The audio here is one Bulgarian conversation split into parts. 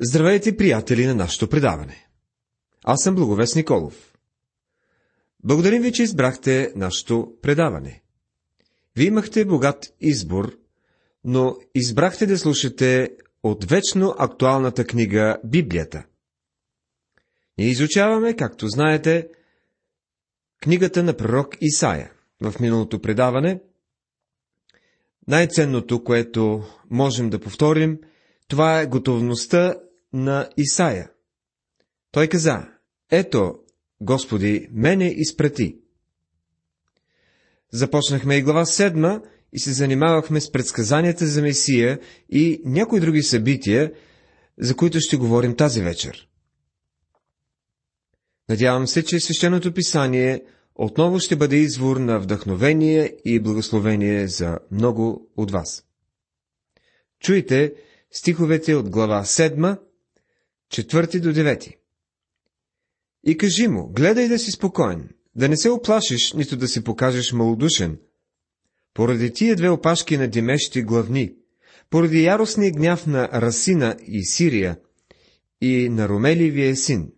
Здравейте, приятели на нашето предаване! Аз съм Благовест Николов. Благодарим ви, че избрахте нашето предаване. Вие имахте богат избор, но избрахте да слушате от вечно актуалната книга Библията. Ние изучаваме, както знаете, книгата на пророк Исаия. В миналото предаване най-ценното, което можем да повторим, това е готовността на Исаия. Той каза, ето, Господи, мене изпрати. Започнахме и глава седма и се занимавахме с предсказанията за Месия и някои други събития, за които ще говорим тази вечер. Надявам се, че свещеното писание отново ще бъде извор на вдъхновение и благословение за много от вас. Чуйте стиховете от глава 7, 4 до 9. И кажи му, гледай да си спокоен, да не се оплашиш, нито да се покажеш малодушен. Поради тия две опашки на Димещи главни, поради яростния гняв на Расина и Сирия и на Ромеливия син,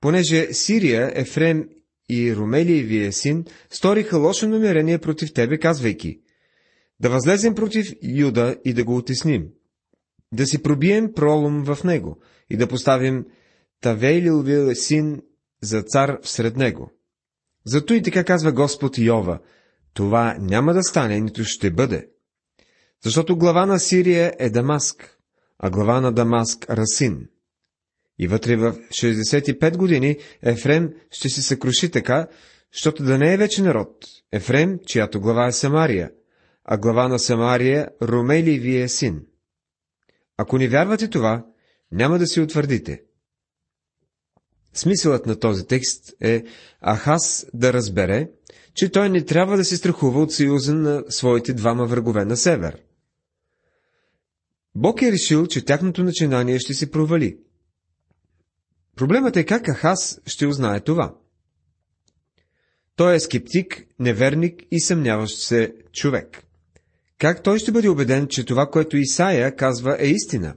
понеже Сирия, Ефрем и Ромеливия син сториха лошо намерение против тебе, казвайки, да възлезем против Юда и да го отесним, да си пробием пролом в него и да поставим Тавейлилвия син за цар всред него. Зато и така казва Господ Йова, това няма да стане, нито ще бъде. Защото глава на Сирия е Дамаск, а глава на Дамаск Расин. И вътре в 65 години Ефрем ще се съкруши така, защото да не е вече народ. Ефрем, чиято глава е Самария, а глава на Самария Ромеливия син. Ако не вярвате това, няма да си утвърдите. Смисълът на този текст е Ахас да разбере, че той не трябва да се страхува от съюза на своите двама врагове на север. Бог е решил, че тяхното начинание ще се провали. Проблемът е как Ахас ще узнае това. Той е скептик, неверник и съмняващ се човек. Как той ще бъде убеден, че това, което Исаия казва, е истина?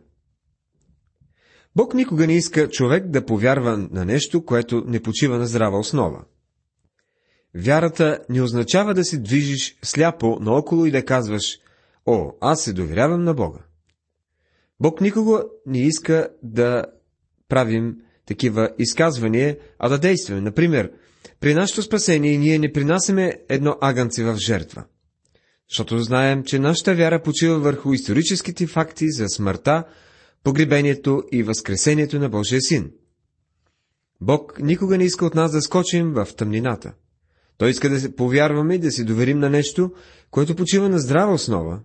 Бог никога не иска човек да повярва на нещо, което не почива на здрава основа. Вярата не означава да се движиш сляпо наоколо и да казваш, о, аз се доверявам на Бога. Бог никога не иска да правим такива изказвания, а да действаме. Например, при нашето спасение ние не принасяме едно агънце в жертва. Защото знаем, че нашата вяра почива върху историческите факти за смъртта, погребението и възкресението на Божия син. Бог никога не иска от нас да скочим в тъмнината. Той иска да се повярваме и да се доверим на нещо, което почива на здрава основа.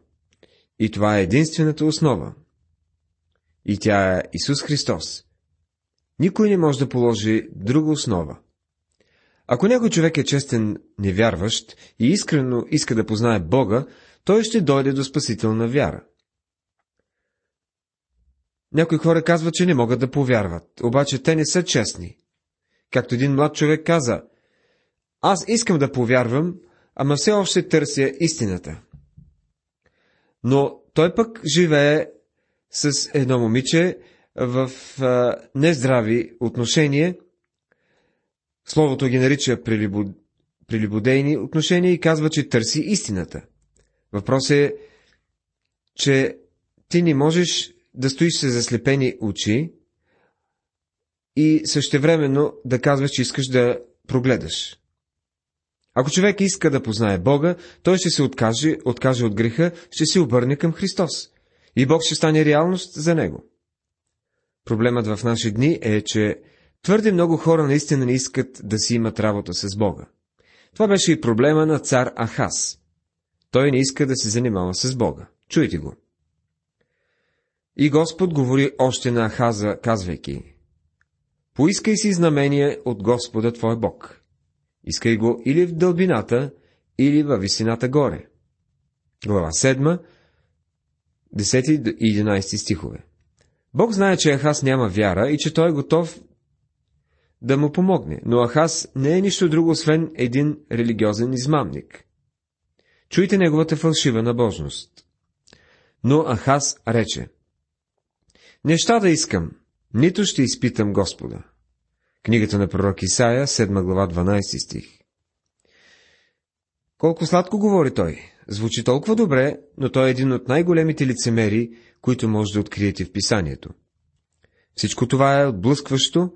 И това е единствената основа. И тя е Исус Христос. Никой не може да положи друга основа. Ако някой човек е честен невярващ и искрено иска да познае Бога, той ще дойде до спасителна вяра. Някои хора казват, че не могат да повярват, обаче те не са честни. Както един млад човек каза, аз искам да повярвам, ама все още търся истината. Но той пък живее с едно момиче в а, нездрави отношения. Словото ги нарича прилибо... прилибодейни отношения и казва, че търси истината. Въпрос е, че ти не можеш да стоиш с заслепени очи и същевременно да казваш, че искаш да прогледаш. Ако човек иска да познае Бога, той ще се откаже, откаже от греха, ще се обърне към Христос. И Бог ще стане реалност за него. Проблемът в наши дни е, че твърде много хора наистина не искат да си имат работа с Бога. Това беше и проблема на цар Ахас. Той не иска да се занимава с Бога. Чуйте го. И Господ говори още на Ахаза, казвайки, Поискай си знамение от Господа твой Бог. Искай го или в дълбината, или във висината горе. Глава 7, 10 и 11 стихове. Бог знае, че Ахас няма вяра и че той е готов да му помогне, но Ахас не е нищо друго, освен един религиозен измамник. Чуйте неговата фалшива набожност. Но Ахас рече, Неща да искам, нито ще изпитам Господа. Книгата на пророк Исаия, 7 глава, 12 стих. Колко сладко говори той. Звучи толкова добре, но той е един от най-големите лицемери, които може да откриете в писанието. Всичко това е отблъскващо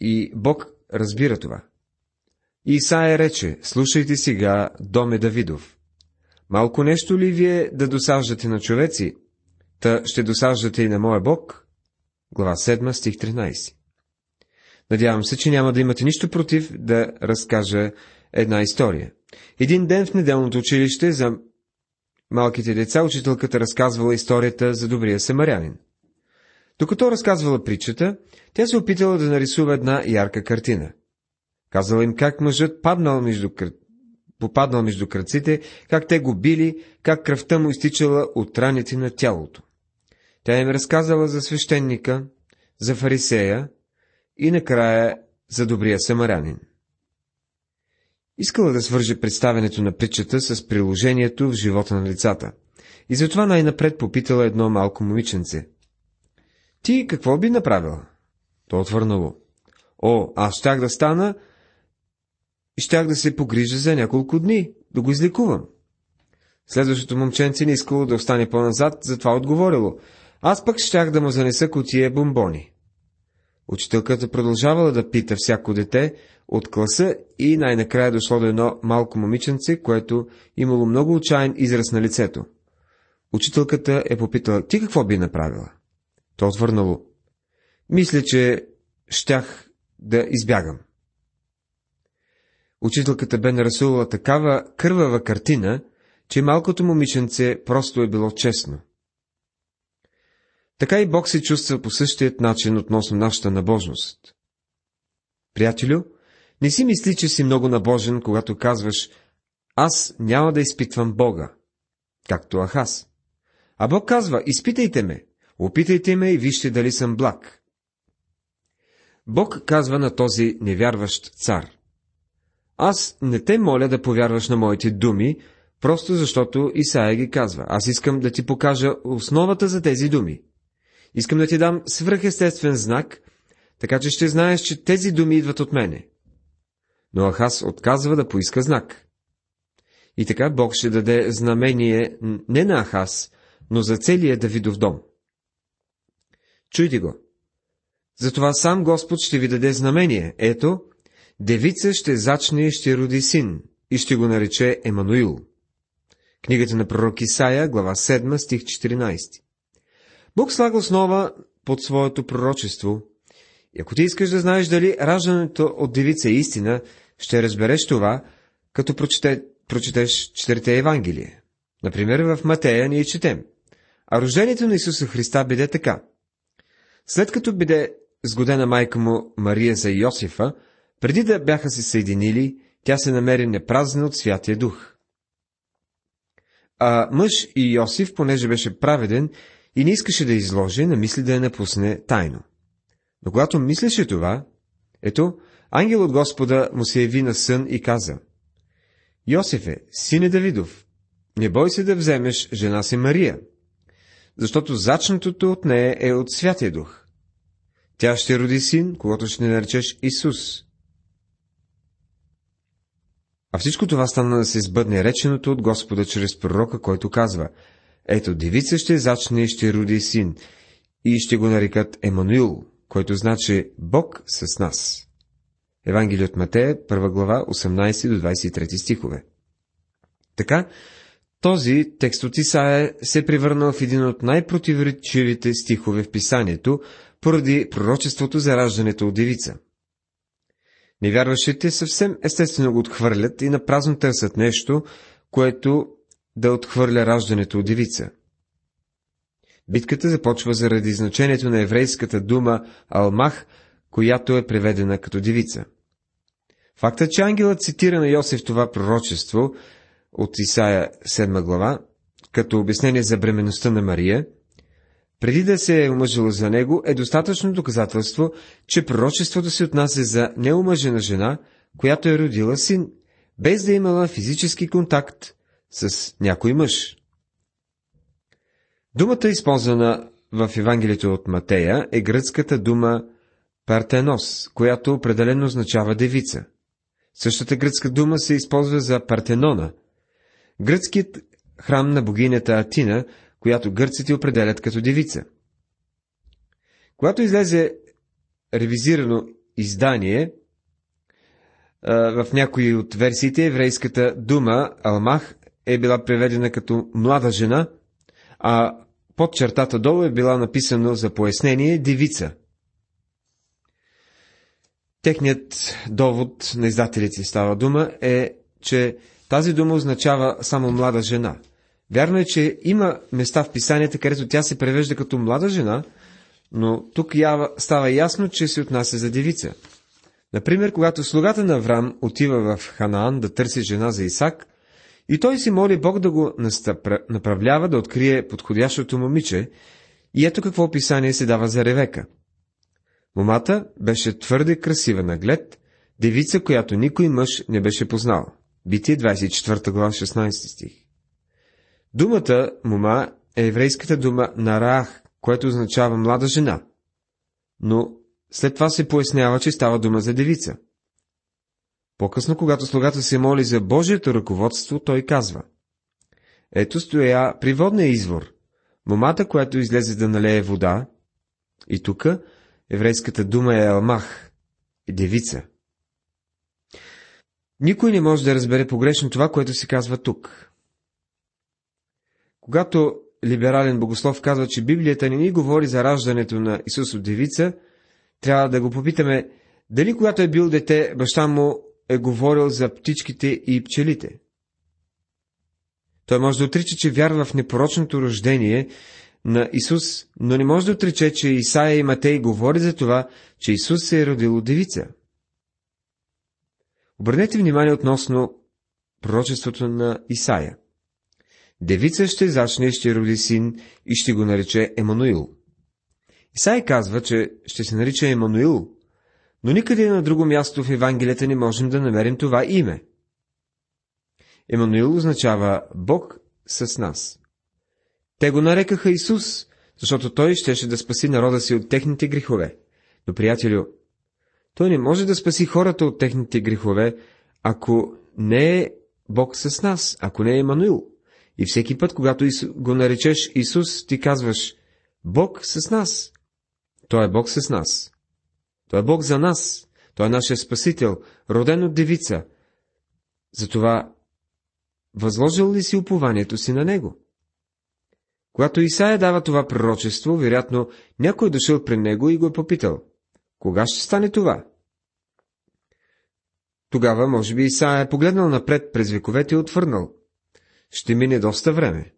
и Бог разбира това. Исаия рече, слушайте сега, доме Давидов. Малко нещо ли вие да досаждате на човеци, та ще досаждате и на моя Бог? Глава 7, стих 13. Надявам се, че няма да имате нищо против да разкажа една история. Един ден в неделното училище за малките деца учителката разказвала историята за добрия самарянин. Докато разказвала притчата, тя се опитала да нарисува една ярка картина. Казала им как мъжът паднал между, попаднал между кръците, как те го били, как кръвта му изтичала от раните на тялото. Тя им разказала за свещеника, за фарисея и накрая за добрия самарянин. Искала да свърже представенето на притчата с приложението в живота на лицата. И затова най-напред попитала едно малко момиченце. Ти какво би направила? То отвърнало. О, аз щях да стана и щях да се погрижа за няколко дни, да го излекувам. Следващото момченце не искало да остане по-назад, затова отговорило. Аз пък щях да му занеса котия бомбони. Учителката продължавала да пита всяко дете от класа и най-накрая дошло до едно малко момиченце, което имало много отчаян израз на лицето. Учителката е попитала, ти какво би направила? То отвърнало, мисля, че щях да избягам. Учителката бе нарисувала такава кървава картина, че малкото момиченце просто е било честно. Така и Бог се чувства по същият начин относно нашата набожност. Приятелю, не си мисли, че си много набожен, когато казваш «Аз няма да изпитвам Бога», както Ахас. А Бог казва «Изпитайте ме, опитайте ме и вижте дали съм благ». Бог казва на този невярващ цар «Аз не те моля да повярваш на моите думи, просто защото Исаия ги казва. Аз искам да ти покажа основата за тези думи. Искам да ти дам свръхестествен знак, така че ще знаеш, че тези думи идват от мене. Но Ахас отказва да поиска знак. И така Бог ще даде знамение не на Ахас, но за целия Давидов дом. Чуйте го. Затова сам Господ ще ви даде знамение. Ето, девица ще зачне и ще роди син, и ще го нарече Емануил. Книгата на пророк Исаия, глава 7, стих 14. Бог слага основа под своето пророчество. И ако ти искаш да знаеш дали раждането от девица е истина, ще разбереш това, като прочете, прочетеш четирите Евангелие. Например, в Матея ние четем. А рождението на Исуса Христа биде така. След като биде сгодена майка му Мария за Йосифа, преди да бяха се съединили, тя се намери непразна от Святия Дух. А мъж и Йосиф, понеже беше праведен и не искаше да изложи, намисли да я напусне тайно. Но когато мислеше това, ето, ангел от Господа му се яви на сън и каза, Йосифе, сине Давидов, не бой се да вземеш жена си Мария, защото зачнатото от нея е от Святия Дух. Тя ще роди син, когато ще наречеш Исус. А всичко това стана да се сбъдне реченото от Господа чрез пророка, който казва, ето, девица ще зачне и ще роди син, и ще го нарекат Емануил, който значи Бог с нас. Евангелие от Матея, 1 глава, 18 до 23 стихове. Така, този текст от Исаия се е превърнал в един от най-противоречивите стихове в писанието, поради пророчеството за раждането от девица. Невярващите съвсем естествено го отхвърлят и напразно търсят нещо, което да отхвърля раждането от девица. Битката започва заради значението на еврейската дума Алмах, която е преведена като девица. Фактът, че ангелът цитира на Йосиф това пророчество от Исаия 7 глава, като обяснение за бременността на Мария, преди да се е омъжила за него, е достатъчно доказателство, че пророчеството се отнася за неумъжена жена, която е родила син, без да е имала физически контакт с някой мъж. Думата, използвана в Евангелието от Матея е гръцката дума Партенос, която определено означава девица. Същата гръцка дума се използва за Партенона, гръцкият храм на богинята Атина, която гърците определят като девица. Когато излезе ревизирано издание, в някои от версиите еврейската дума Алмах е била преведена като млада жена, а под чертата долу е била написано за пояснение девица. Техният довод на издателите става дума е, че тази дума означава само млада жена. Вярно е, че има места в писанията, където тя се превежда като млада жена, но тук става ясно, че се отнася за девица. Например, когато слугата на Аврам отива в Ханаан да търси жена за Исак, и той си моли Бог да го направлява да открие подходящото момиче, и ето какво описание се дава за Ревека. Момата беше твърде красива на глед, девица, която никой мъж не беше познал. Битие 24 глава 16 стих. Думата мома е еврейската дума нараах, което означава млада жена. Но след това се пояснява, че става дума за девица. По-късно, когато слугата се моли за Божието ръководство, той казва Ето стоя при водния извор, момата, която излезе да налее вода, и тук еврейската дума е Алмах, девица. Никой не може да разбере погрешно това, което се казва тук. Когато либерален богослов казва, че Библията не ни говори за раждането на Исус от девица, трябва да го попитаме, дали когато е бил дете, баща му е говорил за птичките и пчелите. Той може да отрича, че вярва в непорочното рождение на Исус, но не може да отрече, че Исаия и Матей говори за това, че Исус се е родил от девица. Обърнете внимание относно пророчеството на Исаия. Девица ще зачне и ще роди син и ще го нарече Емануил. Исай казва, че ще се нарича Емануил, но никъде на друго място в Евангелията не можем да намерим това име. Емануил означава Бог с нас. Те го нарекаха Исус, защото той щеше да спаси народа си от техните грехове. Но, приятелю, той не може да спаси хората от техните грехове, ако не е Бог с нас, ако не е Емануил. И всеки път, когато го наречеш Исус, ти казваш Бог с нас. Той е Бог с нас. Той е Бог за нас. Той е нашия Спасител, роден от девица. Затова възложил ли си упованието си на Него? Когато Исаия дава това пророчество, вероятно някой е дошъл при него и го е попитал. Кога ще стане това? Тогава, може би, Исаия е погледнал напред през вековете и отвърнал. Ще мине доста време.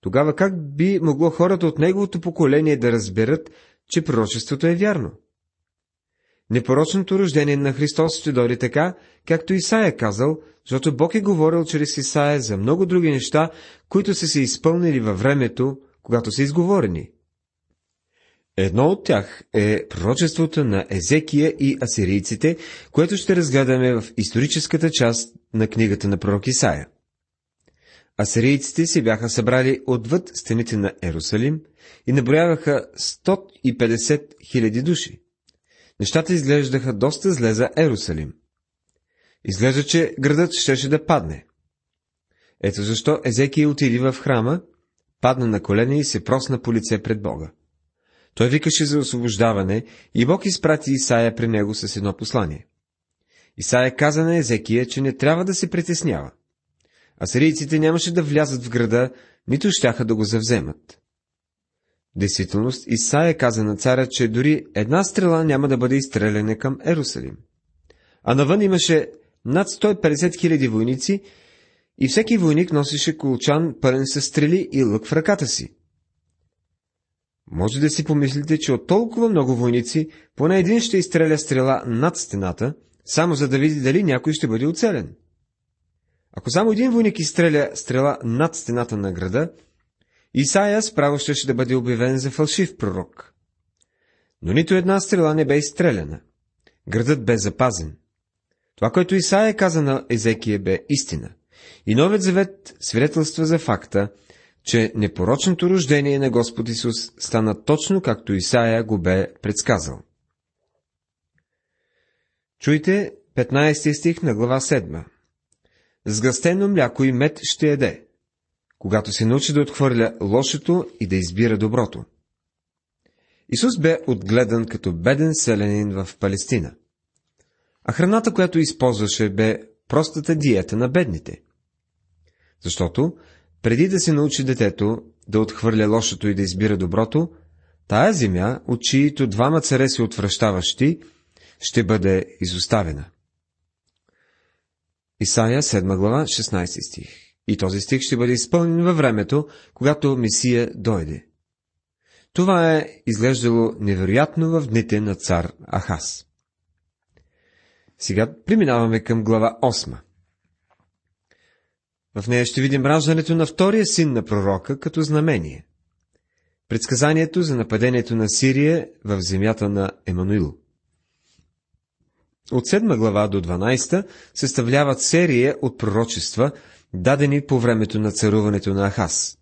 Тогава как би могло хората от неговото поколение да разберат, че пророчеството е вярно? Непорочното рождение на Христос ще дойде така, както Исаия казал, защото Бог е говорил чрез Исаия за много други неща, които са се изпълнили във времето, когато са изговорени. Едно от тях е пророчеството на Езекия и асирийците, което ще разгледаме в историческата част на книгата на пророк Исаия. Асирийците се бяха събрали отвъд стените на Ерусалим и наброяваха 150 000 души. Нещата изглеждаха доста зле за Ерусалим. Изглежда, че градът щеше да падне. Ето защо Езекия отиди в храма, падна на колене и се просна по лице пред Бога. Той викаше за освобождаване и Бог изпрати Исаия при него с едно послание. Исаия каза на Езекия, че не трябва да се притеснява. Асирийците нямаше да влязат в града, нито щяха да го завземат. Действителност, Исаия каза на царя, че дори една стрела няма да бъде изстреляна към Ерусалим. А навън имаше над 150 хиляди войници и всеки войник носеше колчан пълен с стрели и лък в ръката си. Може да си помислите, че от толкова много войници, поне един ще изстреля стрела над стената, само за да види дали някой ще бъде оцелен. Ако само един войник изстреля стрела над стената на града, Исаия справо ще да бъде обявен за фалшив пророк. Но нито една стрела не бе изстреляна. Градът бе запазен. Това, което Исаия каза на Езекия, бе истина. И Новият завет свидетелства за факта, че непорочното рождение на Господ Исус стана точно както Исаия го бе предсказал. Чуйте 15 стих на глава 7. Сгъстено мляко и мед ще еде, когато се научи да отхвърля лошото и да избира доброто. Исус бе отгледан като беден селянин в Палестина. А храната, която използваше, бе простата диета на бедните. Защото, преди да се научи детето да отхвърля лошото и да избира доброто, тая земя, от чието двама царе се отвръщаващи, ще бъде изоставена. Исаия 7 глава 16 стих. И този стих ще бъде изпълнен във времето, когато Месия дойде. Това е изглеждало невероятно в дните на цар Ахас. Сега преминаваме към глава 8. В нея ще видим раждането на втория син на пророка като знамение. Предсказанието за нападението на Сирия в земята на Емануил. От 7 глава до 12 съставляват серия от пророчества, дадени по времето на царуването на Ахас.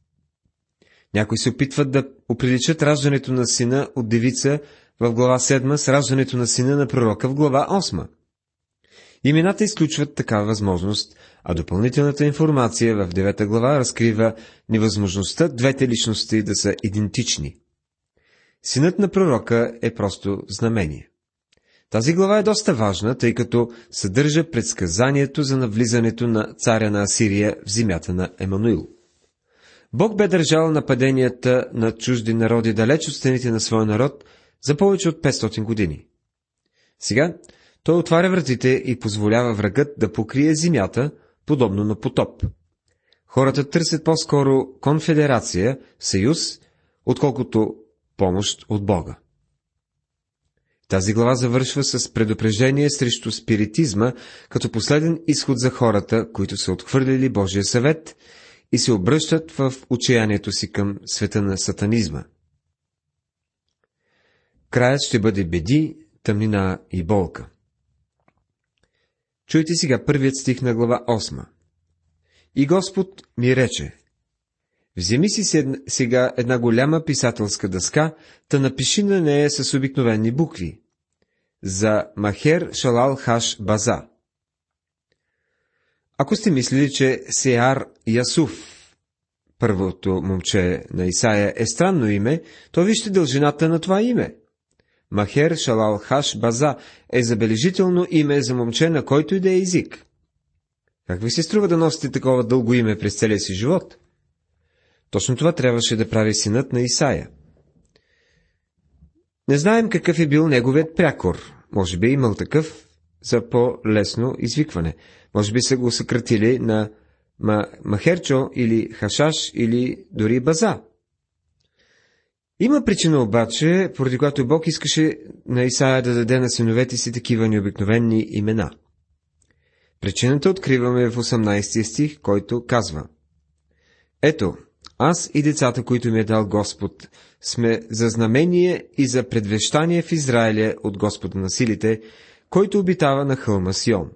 Някои се опитват да оприличат раждането на сина от девица в глава 7 с раждането на сина на пророка в глава 8. Имената изключват такава възможност, а допълнителната информация в 9 глава разкрива невъзможността двете личности да са идентични. Синът на пророка е просто знамение. Тази глава е доста важна, тъй като съдържа предсказанието за навлизането на царя на Асирия в земята на Емануил. Бог бе държал нападенията на чужди народи далеч от стените на своя народ за повече от 500 години. Сега той отваря вратите и позволява врагът да покрие земята, подобно на потоп. Хората търсят по-скоро конфедерация, съюз, отколкото помощ от Бога. Тази глава завършва с предупреждение срещу спиритизма, като последен изход за хората, които са отхвърлили Божия съвет и се обръщат в отчаянието си към света на сатанизма. Краят ще бъде беди, тъмнина и болка. Чуйте сега първият стих на глава 8. И Господ ми рече, Вземи си сега една голяма писателска дъска, та напиши на нея с обикновени букви. За Махер Шалал Хаш База. Ако сте мислили, че Сеар Ясуф, първото момче на Исаия, е странно име, то вижте дължината на това име. Махер Шалал Хаш База е забележително име за момче, на който и да е език. Как ви се струва да носите такова дълго име през целия си живот? Точно това трябваше да прави синът на Исаия. Не знаем какъв е бил неговият прякор. Може би е имал такъв за по-лесно извикване. Може би са го съкратили на Махерчо или Хашаш или дори База. Има причина обаче, поради която Бог искаше на Исаия да даде на синовете си такива необикновени имена. Причината откриваме в 18 стих, който казва Ето, аз и децата, които ми е дал Господ, сме за знамение и за предвещание в Израиля от Господа на силите, който обитава на хълма Сион.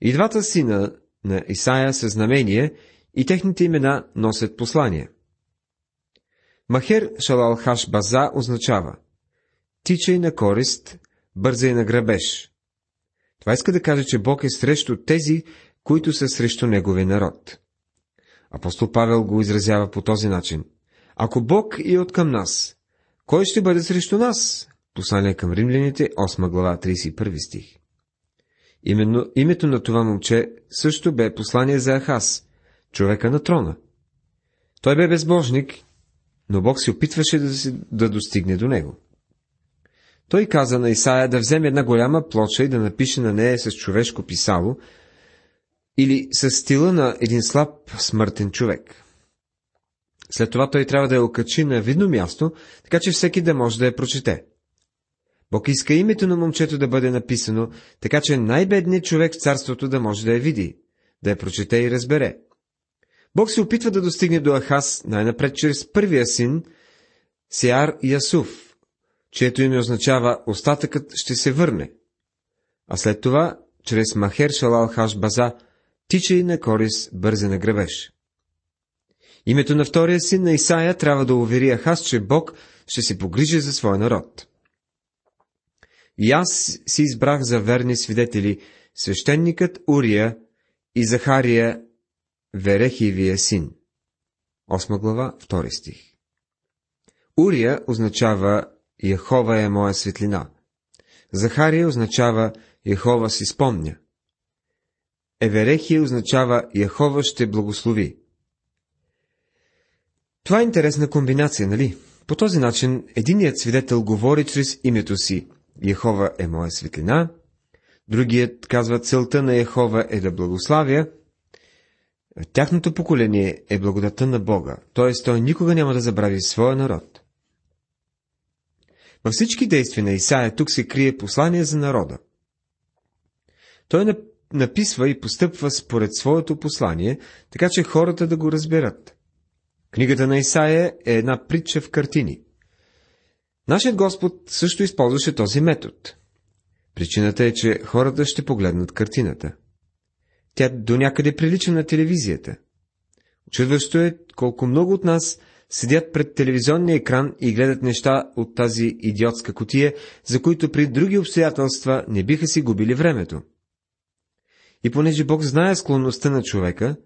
И двата сина на Исаия са знамение и техните имена носят послание. Махер Шалал Хаш База означава Тичай на корист, бързай на грабеж. Това иска да каже, че Бог е срещу тези, които са срещу Неговия народ. Апостол Павел го изразява по този начин. Ако Бог е от към нас, кой ще бъде срещу нас? Послание към римляните, 8 глава, 31 стих. Именно името на това момче също бе послание за Ахас, човека на трона. Той бе безбожник, но Бог се опитваше да, си, да достигне до него. Той каза на Исаия да вземе една голяма плоча и да напише на нея с човешко писало, или с стила на един слаб смъртен човек. След това той трябва да я окачи на видно място, така че всеки да може да я прочете. Бог иска името на момчето да бъде написано, така че най-бедният човек в царството да може да я види, да я прочете и разбере. Бог се опитва да достигне до Ахас най-напред чрез първия син, Сеар Ясуф, чието име означава остатъкът ще се върне. А след това, чрез Махер Шалал Хаш База, тича и на корис бързе на гребеж. Името на втория син на Исаия трябва да увери Ахаз, че Бог ще се погрижи за своя народ. И аз си избрах за верни свидетели свещеникът Урия и Захария, Верехивия син. 8 глава, 2 стих. Урия означава Яхова е моя светлина. Захария означава Яхова си спомня. Еверехия означава Яхова ще благослови. Това е интересна комбинация, нали? По този начин единият свидетел говори чрез името си Яхова е моя светлина, другият казва целта на Яхова е да благославя, тяхното поколение е благодата на Бога, т.е. той никога няма да забрави своя народ. Във всички действия на Исаия тук се крие послание за народа. Той написва и постъпва според своето послание, така че хората да го разберат. Книгата на Исаия е една притча в картини. Нашият Господ също използваше този метод. Причината е, че хората ще погледнат картината. Тя до някъде прилича на телевизията. Очудващо е колко много от нас седят пред телевизионния екран и гледат неща от тази идиотска котия, за които при други обстоятелства не биха си губили времето. И понеже Бог знае склонността на човека,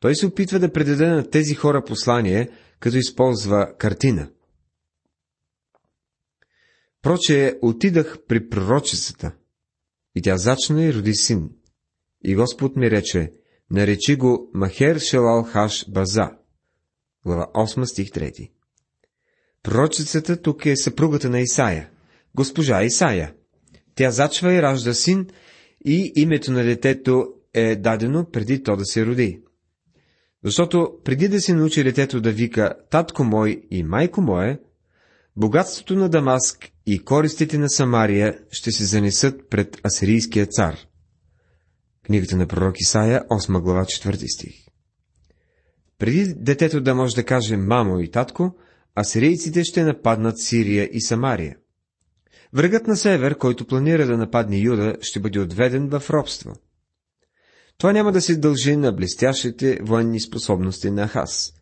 той се опитва да предаде на тези хора послание, като използва картина. Проче отидах при пророчицата, и тя зачна и роди син. И Господ ми рече, наречи го Махер Шелал Хаш База. Глава 8, стих 3. Пророчицата тук е съпругата на Исаия, госпожа Исаия. Тя зачва и ражда син, и името на детето е дадено преди то да се роди. Защото преди да се научи детето да вика татко мой и майко мое, богатството на Дамаск и користите на Самария ще се занесат пред асирийския цар. Книгата на пророк Исаия, 8 глава, 4 стих. Преди детето да може да каже мамо и татко, асирийците ще нападнат Сирия и Самария. Врагът на север, който планира да нападне Юда, ще бъде отведен в робство. Това няма да се дължи на блестящите военни способности на Хас.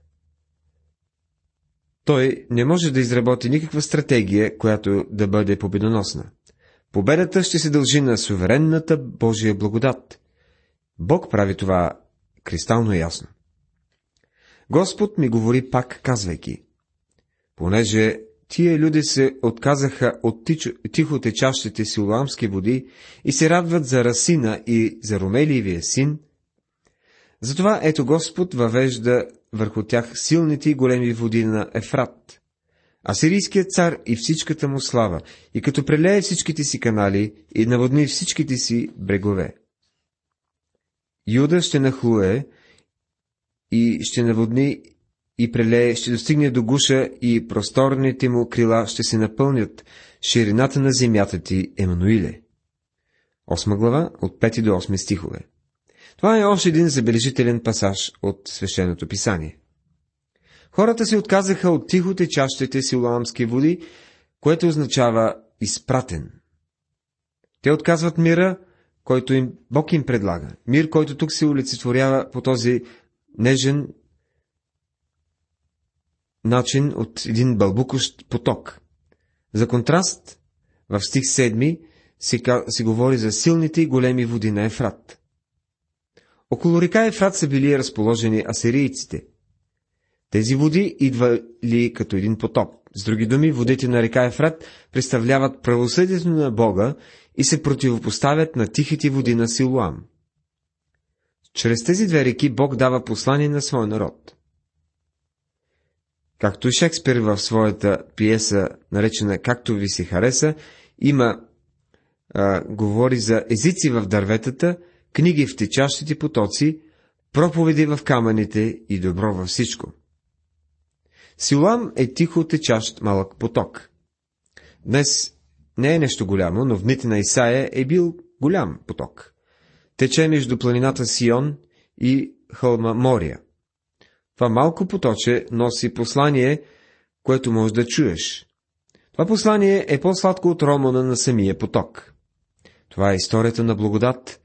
Той не може да изработи никаква стратегия, която да бъде победоносна. Победата ще се дължи на суверенната Божия благодат. Бог прави това кристално ясно. Господ ми говори пак, казвайки, понеже тия люди се отказаха от тихо течащите силуамски води и се радват за Расина и за Ромелиевия син, затова ето Господ въвежда върху тях силните и големи води на Ефрат. А сирийският цар и всичката му слава, и като прелее всичките си канали и наводни всичките си брегове. Юда ще нахлуе и ще наводни и прелее, ще достигне до гуша и просторните му крила ще се напълнят ширината на земята ти, Емануиле. 8 глава, от 5 до 8 стихове. Това е още един забележителен пасаж от свещеното писание. Хората се отказаха от тихо течащите силуамски води, което означава изпратен. Те отказват мира, който им Бог им предлага. Мир, който тук се олицетворява по този нежен начин от един бълбукощ поток. За контраст, в стих 7 се, се говори за силните и големи води на Ефрат. Около река Ефрат са били разположени асирийците. Тези води идвали като един потоп. С други думи, водите на река Ефрат представляват правосъдието на Бога и се противопоставят на тихите води на Силуам. Чрез тези две реки Бог дава послание на своя народ. Както Шекспир в своята пиеса, наречена Както ви се хареса, има, а, говори за езици в дърветата, книги в течащите потоци, проповеди в камъните и добро във всичко. Силам е тихо течащ малък поток. Днес не е нещо голямо, но в дните на Исаия е бил голям поток. Тече между планината Сион и хълма Мория. Това малко поточе носи послание, което можеш да чуеш. Това послание е по-сладко от романа на самия поток. Това е историята на благодат,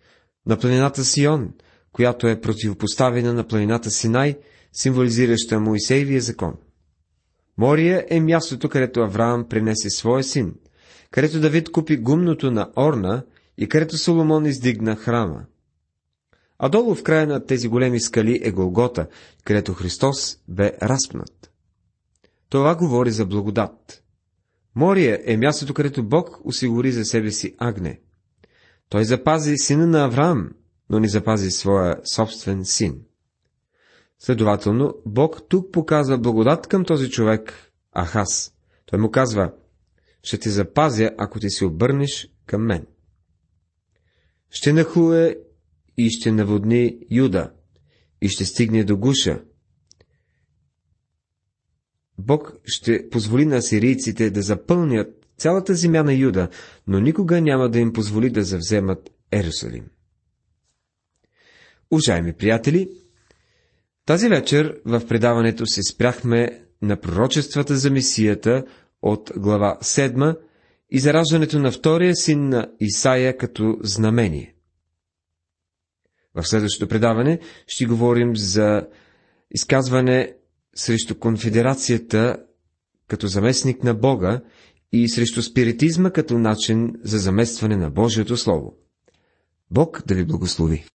на планината Сион, която е противопоставена на планината Синай, символизираща Моисеевия закон. Мория е мястото, където Авраам принесе своя син, където Давид купи гумното на Орна и където Соломон издигна храма. А долу в края на тези големи скали е Голгота, където Христос бе разпнат. Това говори за благодат. Мория е мястото, където Бог осигури за себе си агне. Той запази сина на Авраам, но не запази своя собствен син. Следователно, Бог тук показва благодат към този човек, Ахас. Той му казва, ще ти запазя, ако ти се обърнеш към мен. Ще нахуе и ще наводни Юда, и ще стигне до Гуша. Бог ще позволи на асирийците да запълнят цялата земя на Юда, но никога няма да им позволи да завземат Ерусалим. Уважаеми приятели, тази вечер в предаването се спряхме на пророчествата за Месията от глава 7 и зараждането на втория син на Исаия като знамение. В следващото предаване ще говорим за изказване срещу конфедерацията като заместник на Бога и срещу спиритизма като начин за заместване на Божието Слово. Бог да ви благослови!